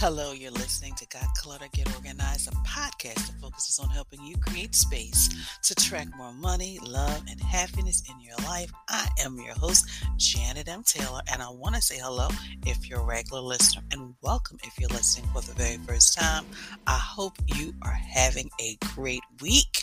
Hello, you're listening to Got Clutter Get Organized, a podcast that focuses on helping you create space to attract more money, love, and happiness in your life. I am your host, Janet M. Taylor, and I want to say hello if you're a regular listener and welcome if you're listening for the very first time. I hope you are having a great week.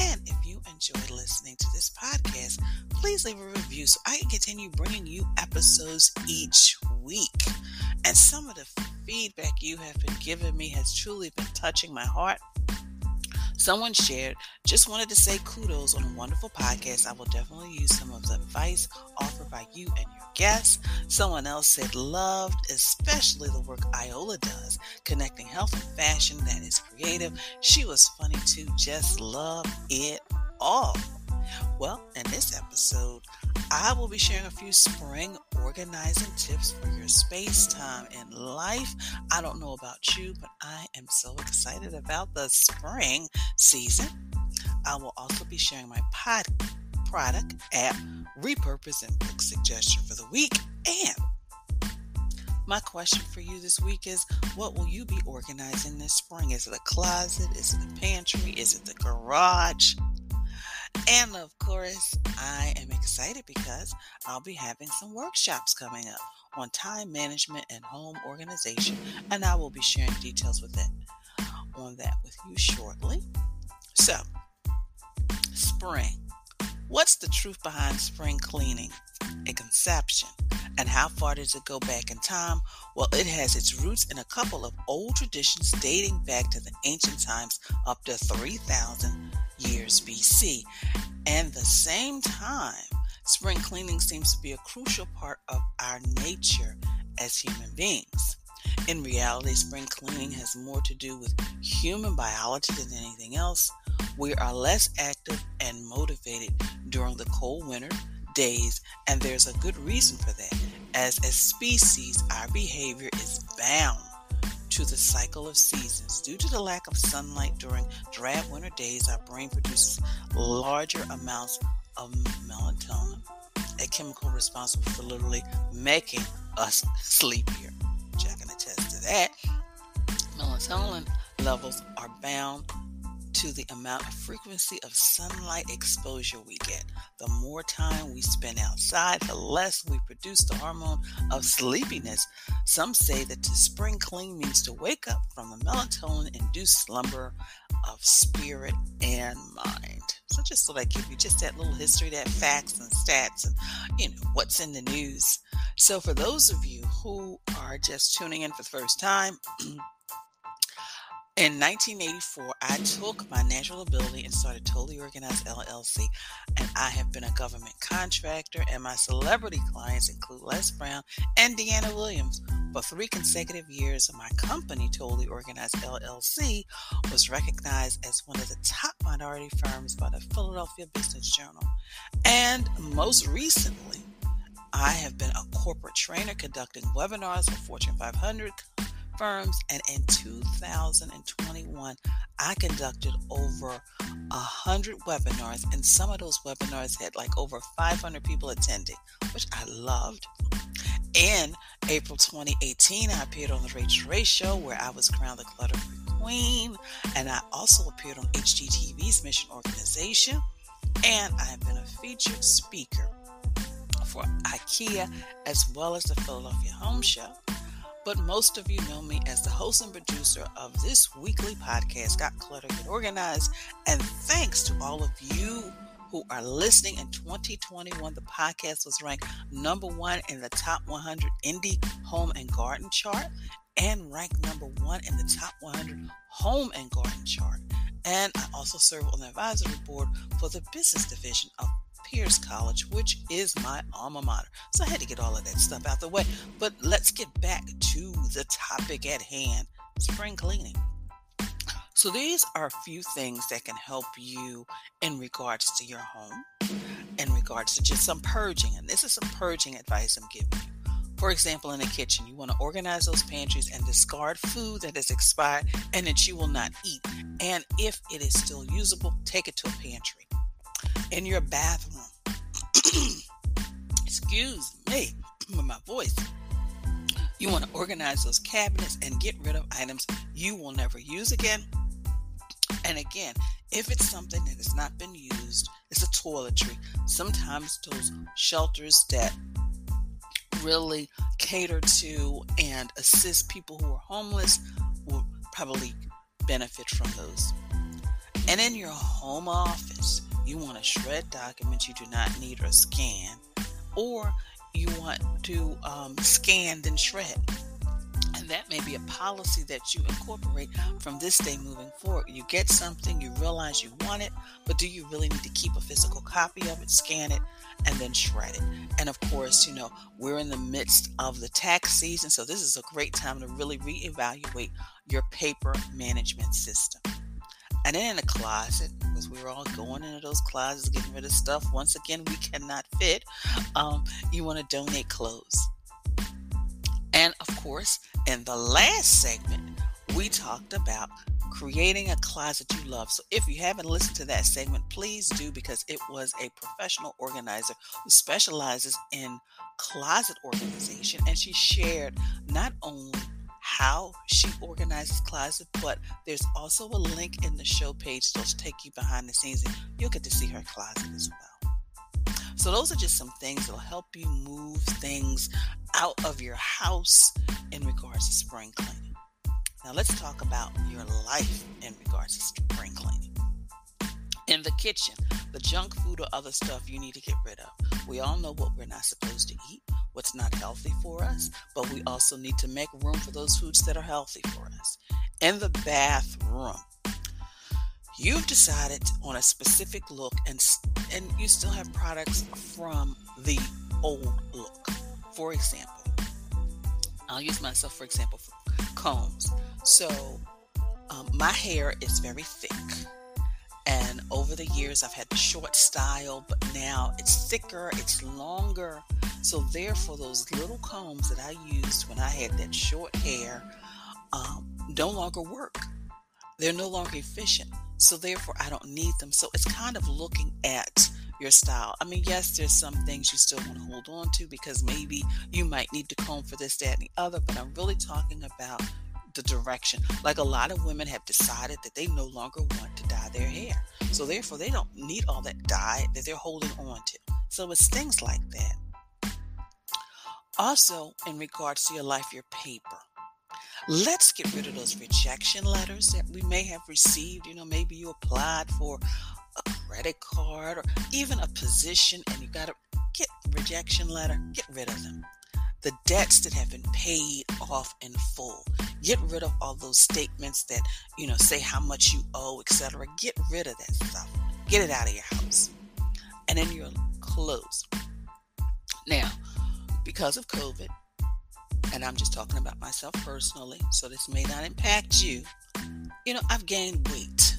And if you enjoyed listening to this podcast, please leave a review so I can continue bringing you episodes each week. And some of the feedback you have been giving me has truly been touching my heart. Someone shared, just wanted to say kudos on a wonderful podcast. I will definitely use some of the advice offered by you and your guests. Someone else said, loved, especially the work Iola does, connecting health and fashion that is creative. She was funny too, just love it all. Well, in this episode, I will be sharing a few spring organizing tips for your space, time, and life. I don't know about you, but I am so excited about the spring season. I will also be sharing my pod product app repurpose and book suggestion for the week. And my question for you this week is what will you be organizing this spring? Is it a closet? Is it a pantry? Is it the garage? And of course, I am excited because I'll be having some workshops coming up on time management and home organization, and I will be sharing details with that on that with you shortly. So, spring. What's the truth behind spring cleaning? A conception. And how far does it go back in time? Well, it has its roots in a couple of old traditions dating back to the ancient times up to 3000 years BC. And the same time, spring cleaning seems to be a crucial part of our nature as human beings. In reality, spring cleaning has more to do with human biology than anything else. We are less active and motivated during the cold winter days, and there's a good reason for that. As a species, our behavior is bound to the cycle of seasons. Due to the lack of sunlight during dry winter days, our brain produces larger amounts of melatonin, a chemical responsible for literally making us sleepier. I can attest to that. Melatonin levels are bound to the amount of frequency of sunlight exposure we get. The more time we spend outside, the less we produce the hormone of sleepiness. Some say that to spring clean means to wake up from the melatonin induced slumber of spirit and mind. So just thought I'd give you just that little history, that facts and stats and you know what's in the news. So for those of you who are just tuning in for the first time, In 1984, I took my natural ability and started Totally Organized LLC, and I have been a government contractor, and my celebrity clients include Les Brown and Dyana Williams. For three consecutive years, my company, Totally Organized LLC, was recognized as one of the top minority firms by the Philadelphia Business Journal. And most recently, I have been a corporate trainer conducting webinars for Fortune 500 firms. And in 2021, I conducted over a hundred webinars, and some of those webinars had like over 500 people attending, which I loved. In April 2018, I appeared on the Rachael Ray Show, where I was crowned the Clutter Free Queen, and I also appeared on HGTV's Mission Organization, and I have been a featured speaker for IKEA as well as the Philadelphia Home Show but most of you know me as the host and producer of this weekly podcast, Got Clutter Get Organized. And thanks to all of you who are listening in 2021, the podcast was ranked number one in the top 100 indie home and garden chart and ranked number one in the top 100 home and garden chart. And I also serve on the advisory board for the business division of Peirce College, which is my alma mater. So I had to get all of that stuff out the way. But let's get back to the topic at hand spring cleaning. So these are a few things that can help you in regards to your home, in regards to just some purging. And this is some purging advice I'm giving you. For example, in the kitchen, you want to organize those pantries and discard food that has expired and that you will not eat. And if it is still usable, take it to a pantry in your bathroom. Excuse me, with my voice. You want to organize those cabinets and get rid of items you will never use again. And again, if it's something that has not been used, it's a toiletry. Sometimes those shelters that really cater to and assist people who are homeless will probably benefit from those. And in your home office, you want to shred documents you do not need or scan, or you want to um, scan then shred. And that may be a policy that you incorporate from this day moving forward. You get something, you realize you want it, but do you really need to keep a physical copy of it, scan it, and then shred it? And of course, you know, we're in the midst of the tax season, so this is a great time to really reevaluate your paper management system. And then in the closet, because we were all going into those closets, getting rid of stuff. Once again, we cannot fit. Um, you want to donate clothes. And of course, in the last segment, we talked about creating a closet you love. So if you haven't listened to that segment, please do because it was a professional organizer who specializes in closet organization. And she shared not only how she organizes closet, but there's also a link in the show page that'll take you behind the scenes and you'll get to see her closet as well. So those are just some things that'll help you move things out of your house in regards to spring cleaning. Now let's talk about your life in regards to spring cleaning. In the kitchen, the junk food or other stuff you need to get rid of. We all know what we're not supposed to eat, what's not healthy for us, but we also need to make room for those foods that are healthy for us. In the bathroom, you've decided on a specific look and and you still have products from the old look. For example, I'll use myself for example for combs. So um, my hair is very thick. And over the years, I've had the short style, but now it's thicker, it's longer. So, therefore, those little combs that I used when I had that short hair um, no longer work. They're no longer efficient. So, therefore, I don't need them. So, it's kind of looking at your style. I mean, yes, there's some things you still want to hold on to because maybe you might need to comb for this, that, and the other, but I'm really talking about the direction. Like a lot of women have decided that they no longer want to dye their hair. So therefore, they don't need all that dye that they're holding on to. So it's things like that. Also, in regards to your life, your paper. Let's get rid of those rejection letters that we may have received. You know, maybe you applied for a credit card or even a position and you got a get rejection letter. Get rid of them the debts that have been paid off in full. Get rid of all those statements that, you know, say how much you owe, etc. Get rid of that stuff. Get it out of your house. And then your clothes. Now, because of COVID, and I'm just talking about myself personally, so this may not impact you. You know, I've gained weight.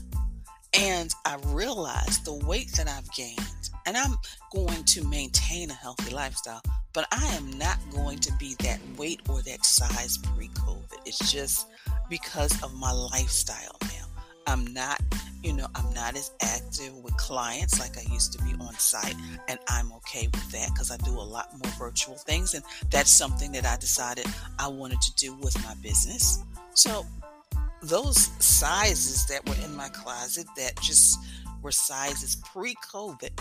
And I realized the weight that I've gained, and I'm going to maintain a healthy lifestyle, but I am not going to be that weight or that size pre COVID. It's just because of my lifestyle now. I'm not, you know, I'm not as active with clients like I used to be on site, and I'm okay with that because I do a lot more virtual things, and that's something that I decided I wanted to do with my business. So, those sizes that were in my closet that just were sizes pre COVID,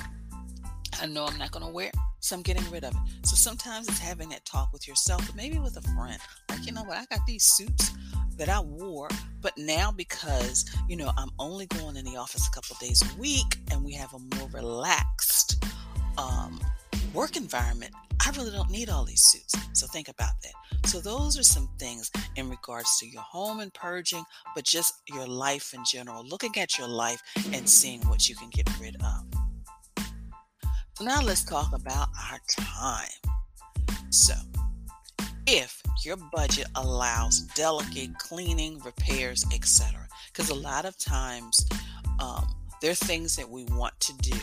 I know I'm not going to wear, so I'm getting rid of it. So sometimes it's having that talk with yourself, but maybe with a friend. Like, you know what, I got these suits that I wore, but now because, you know, I'm only going in the office a couple days a week and we have a more relaxed um, work environment, I really don't need all these suits. So think about that. So those are some things in regards to your home and purging, but just your life in general, looking at your life and seeing what you can get rid of. Now let's talk about our time. So, if your budget allows delicate cleaning, repairs, etc., because a lot of times um, there are things that we want to do,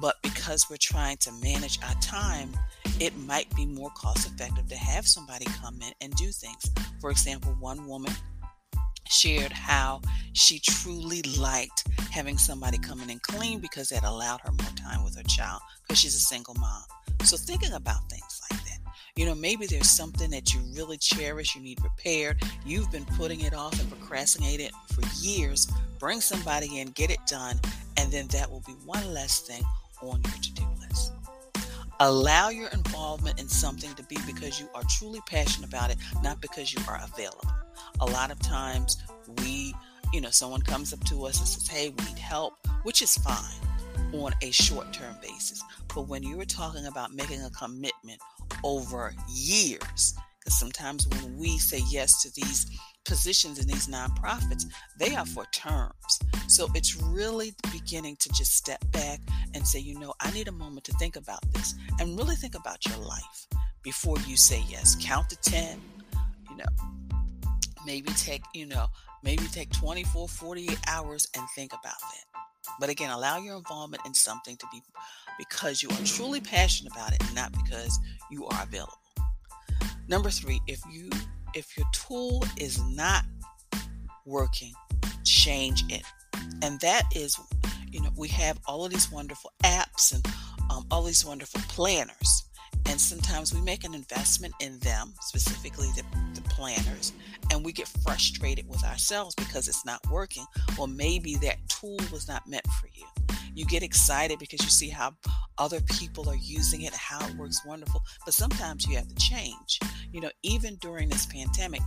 but because we're trying to manage our time, it might be more cost effective to have somebody come in and do things. For example, one woman shared how she truly liked having somebody come in and clean because that allowed her more time with her child because she's a single mom. So, thinking about things like that, You know, maybe there's something that you really cherish, you need repaired, you've been putting it off and procrastinating for years. Bring somebody in, get it done, and then that will be one less thing on your to do list. Allow your involvement in something to be because you are truly passionate about it, not because you are available. A lot of times we, you know, someone comes up to us and says, Hey, we need help, which is fine on a short term basis. But when you are talking about making a commitment over years, because sometimes when we say yes to these positions in these nonprofits, they are for terms. So it's really beginning to just step back and say, you know, I need a moment to think about this and really think about your life before you say yes. Count to 10, you know, maybe take, you know, maybe take 24, 48 hours and think about that. But again, allow your involvement in something to be because you are truly passionate about it, not because you are available. Number three, if you if your tool is not working, change it. And that is, you know, we have all of these wonderful apps and um, all these wonderful planners. And sometimes we make an investment in them, specifically the, the planners, and we get frustrated with ourselves because it's not working. Well, maybe that tool was not meant for you. You get excited because you see how other people are using it, how it works wonderful. But sometimes you have to change. You know, even during this pandemic,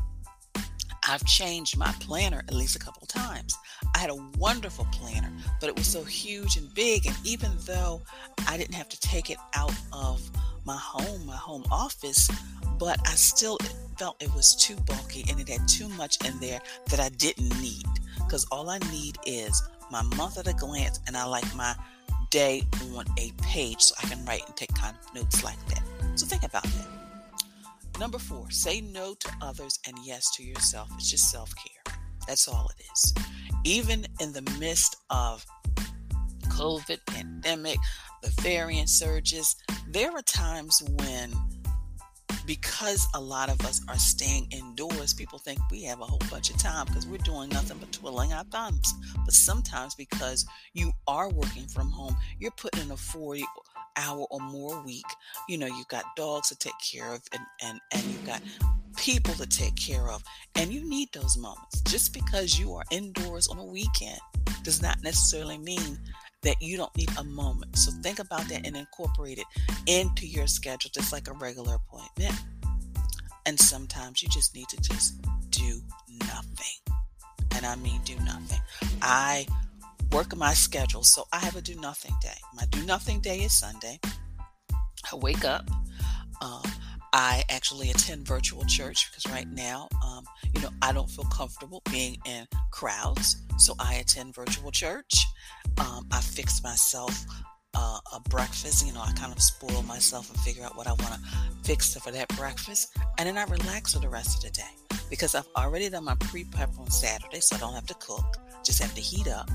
I've changed my planner at least a couple times. I had a wonderful planner, but it was so huge and big. And even though I didn't have to take it out of my home, my home office, but I still felt it was too bulky and it had too much in there that I didn't need. Because all I need is my month at a glance, and I like my day on a page so I can write and take kind of notes like that. So think about that. Number four, say no to others and yes to yourself. It's just self care. That's all it is. Even in the midst of COVID, pandemic, the variant surges, there are times when because a lot of us are staying indoors, people think we have a whole bunch of time because we're doing nothing but twiddling our thumbs. But sometimes because you are working from home, you're putting in a 40 hour or more week. You know, you've got dogs to take care of and, and, and you've got people to take care of. And you need those moments. Just because you are indoors on a weekend does not necessarily mean that you don't need a moment. So think about that and incorporate it into your schedule just like a regular appointment. And sometimes you just need to just do nothing. And I mean do nothing. I work my schedule. So I have a do nothing day. My do nothing day is Sunday. I wake up. Um, I actually attend virtual church because right now, um, you know, I don't feel comfortable being in crowds. So I attend virtual church. Um, I fix myself uh, a breakfast. You know, I kind of spoil myself and figure out what I want to fix for that breakfast. And then I relax for the rest of the day because I've already done my pre prep on Saturday, so I don't have to cook, just have to heat up.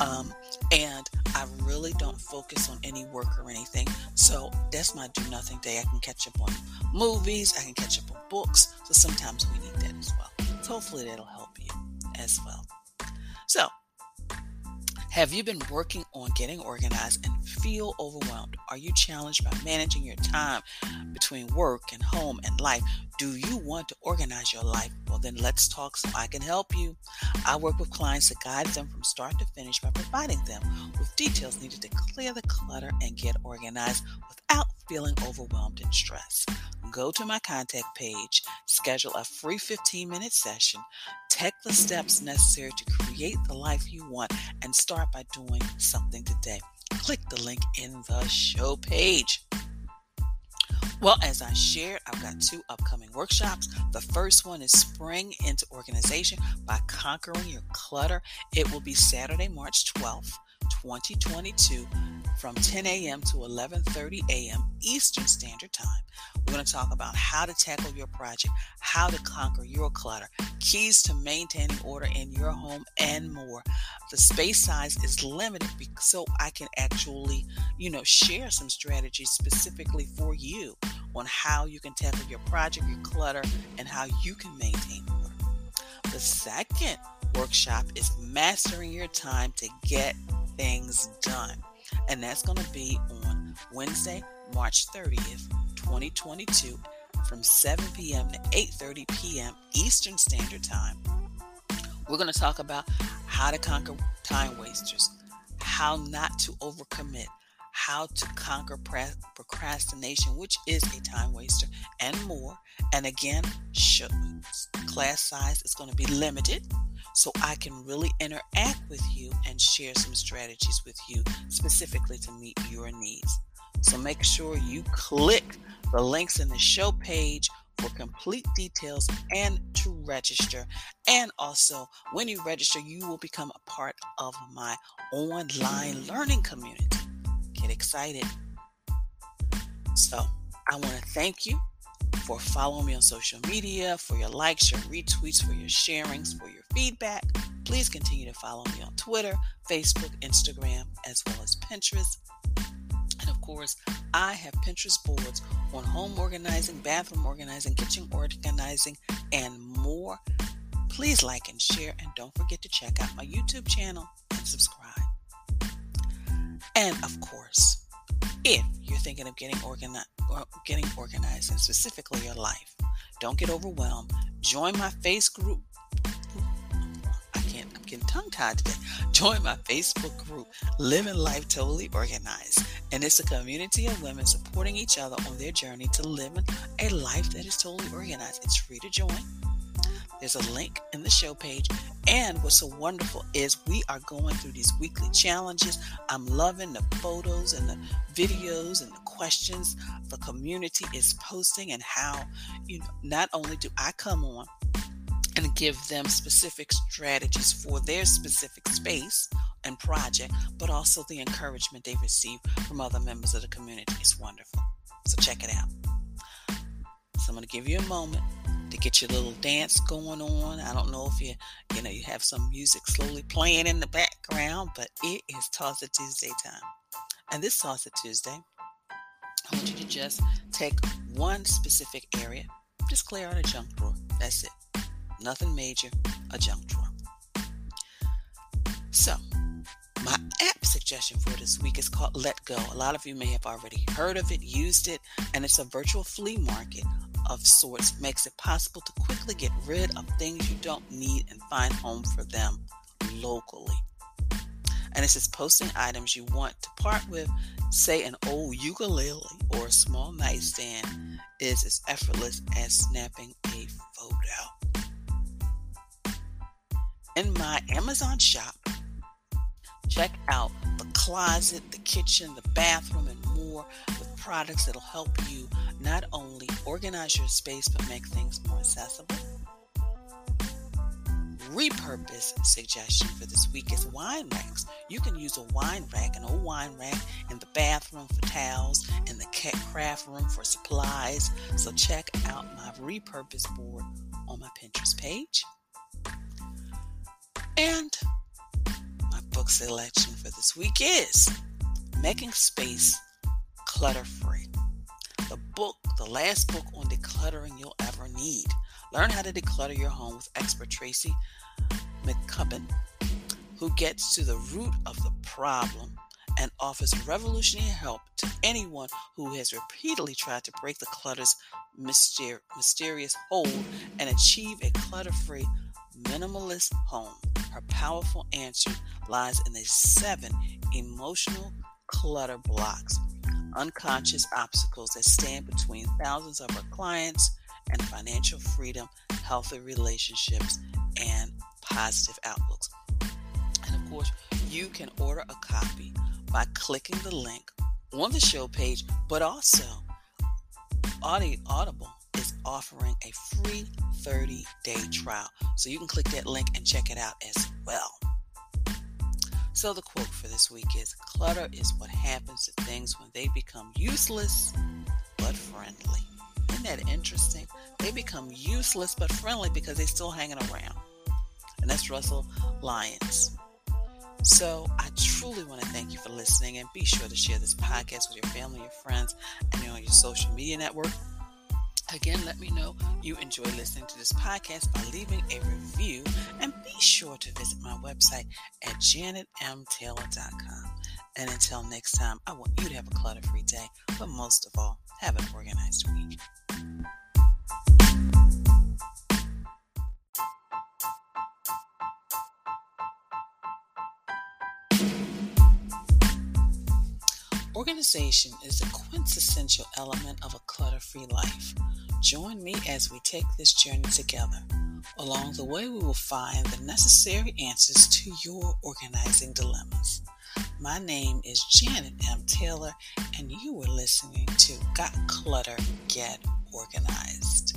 Um, and I really don't focus on any work or anything. So that's my do nothing day. I can catch up on movies, I can catch up on books. So sometimes we need that as well. So hopefully that'll help you as well. So have you been working on getting organized and feel overwhelmed? Are you challenged by managing your time between work and home and life? Do you want to organize your life? Well, then let's talk so I can help you. I work with clients to guide them from start to finish by providing them with details needed to clear the clutter and get organized without feeling overwhelmed and stressed go to my contact page, schedule a free 15 minute session, take the steps necessary to create the life you want, and start by doing something today. Click the link in the show page. Well, as I shared, I've got two upcoming workshops. The first one is Spring into Organization by Conquering Your Clutter. It will be Saturday, March 12th 2022 from 10 a.m. to 11:30 a.m. Eastern Standard Time. We're going to talk about how to tackle your project, how to conquer your clutter, keys to maintaining order in your home, and more. The space size is limited so I can actually, you know, share some strategies specifically for you on how you can tackle your project, your clutter, and how you can maintain order. The second workshop is mastering your time to get things done. And that's going to be on Wednesday, March 30th, 2022 from 7 p.m. to 8:30 p.m. Eastern Standard Time. We're going to talk about how to conquer time wasters, how not to overcommit, how to conquer procrastination, which is a time waster, and more. And again, class size is going to be limited so I can really interact with you and share some strategies with you specifically to meet your needs. So make sure you click the links in the show page for complete details and to register. And also, when you register, you will become a part of my online learning community. Get excited. So, I want to thank you for following me on social media, for your likes, your retweets, for your sharings, for your feedback. Please continue to follow me on Twitter, Facebook, Instagram, as well as Pinterest. And of course, I have Pinterest boards on home organizing, bathroom organizing, kitchen organizing, and more. Please like and share, and don't forget to check out my YouTube channel and subscribe. And of course, if you're thinking of getting organized, getting organized, and specifically your life, don't get overwhelmed. Join my face group I can't. I'm getting tongue tied today. Join my Facebook group, Living Life Totally Organized. And it's a community of women supporting each other on their journey to living a life that is totally organized. It's free to join. There's a link in the show page. And what's so wonderful is we are going through these weekly challenges. I'm loving the photos and the videos and the questions the community is posting and how you know not only do I come on and give them specific strategies for their specific space and project, but also the encouragement they receive from other members of the community. It's wonderful. So check it out. So I'm going to give you a moment to get your little dance going on. I don't know if you, you know, you have some music slowly playing in the background, but it is Toss Tuesday time. And this It Tuesday, I want you to just take one specific area, just clear out a junk drawer. That's it nothing major, a junk drawer. So, my app suggestion for this week is called letgo. A lot of you may have already heard of it, used it, and it's a virtual flea market of sorts. Makes it possible to quickly get rid of things you don't need and find home for them locally. And it says posting items you want to part with, say an old ukulele or a small nightstand, is as effortless as snapping a photo in my Amazon shop. Check out the closet, the kitchen, the bathroom, and more with products that'll help you not only organize your space but make things more accessible. Repurpose suggestion for this week is wine racks. You can use a wine rack, an old wine rack, in the bathroom for towels, in the craft room for supplies. So check out my repurpose board on my Pinterest page. And my book selection for this week is Making Space Clutter Free. The book, the last book on decluttering you'll ever need. Learn how to declutter your home with expert Tracy McCubbin, who gets to the root of the problem and offers revolutionary help to anyone who has repeatedly tried to break the clutter's myster- mysterious hold and achieve a clutter free, minimalist home. Her powerful answer lies in the seven emotional clutter blocks, unconscious obstacles that stand between thousands of our clients and financial freedom, healthy relationships, and positive outlooks. And of course, you can order a copy by clicking the link on the show page, but also Audible is offering a free 30 day trial. So you can click that link and check it out as well. So the quote for this week is Clutter is what happens to things when they become useless but friendly. Isn't that interesting? They become useless but friendly because they're still hanging around. And that's Russell Lynes. So I truly want to thank you for listening and be sure to share this podcast with your family, your friends, and on your social media network. Again, let me know you enjoy listening to this podcast by leaving a review and be sure to visit my website at janetmtaylor.com. And until next time, I want you to have a clutter free day, but most of all, have an organized week. Organization is the quintessential element of a clutter free life. Join me as we take this journey together. Along the way, we will find the necessary answers to your organizing dilemmas. My name is Janet M. Taylor, and you are listening to Got Clutter, Get Organized.